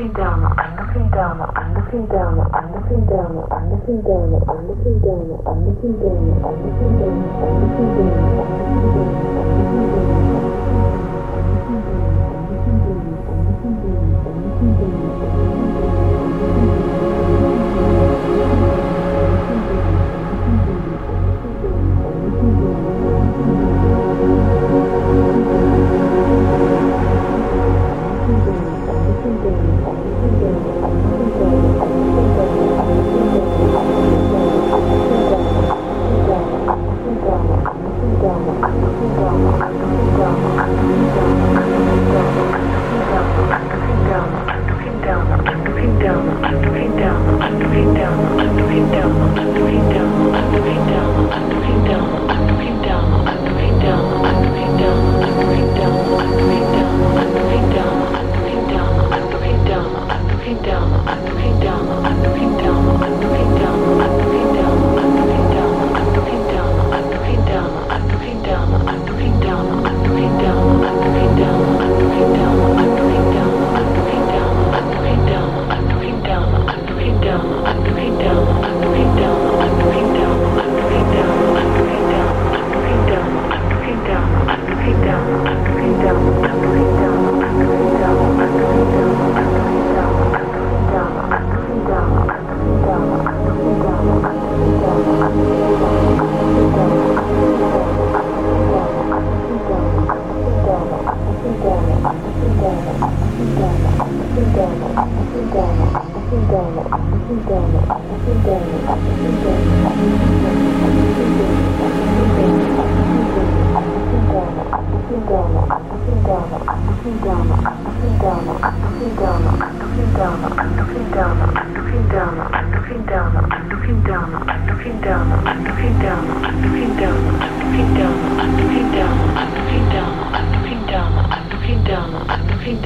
looking down, I'm looking down, I'm looking down, I'm looking down, I'm looking down, I'm looking down, I'm looking down, I'm looking down,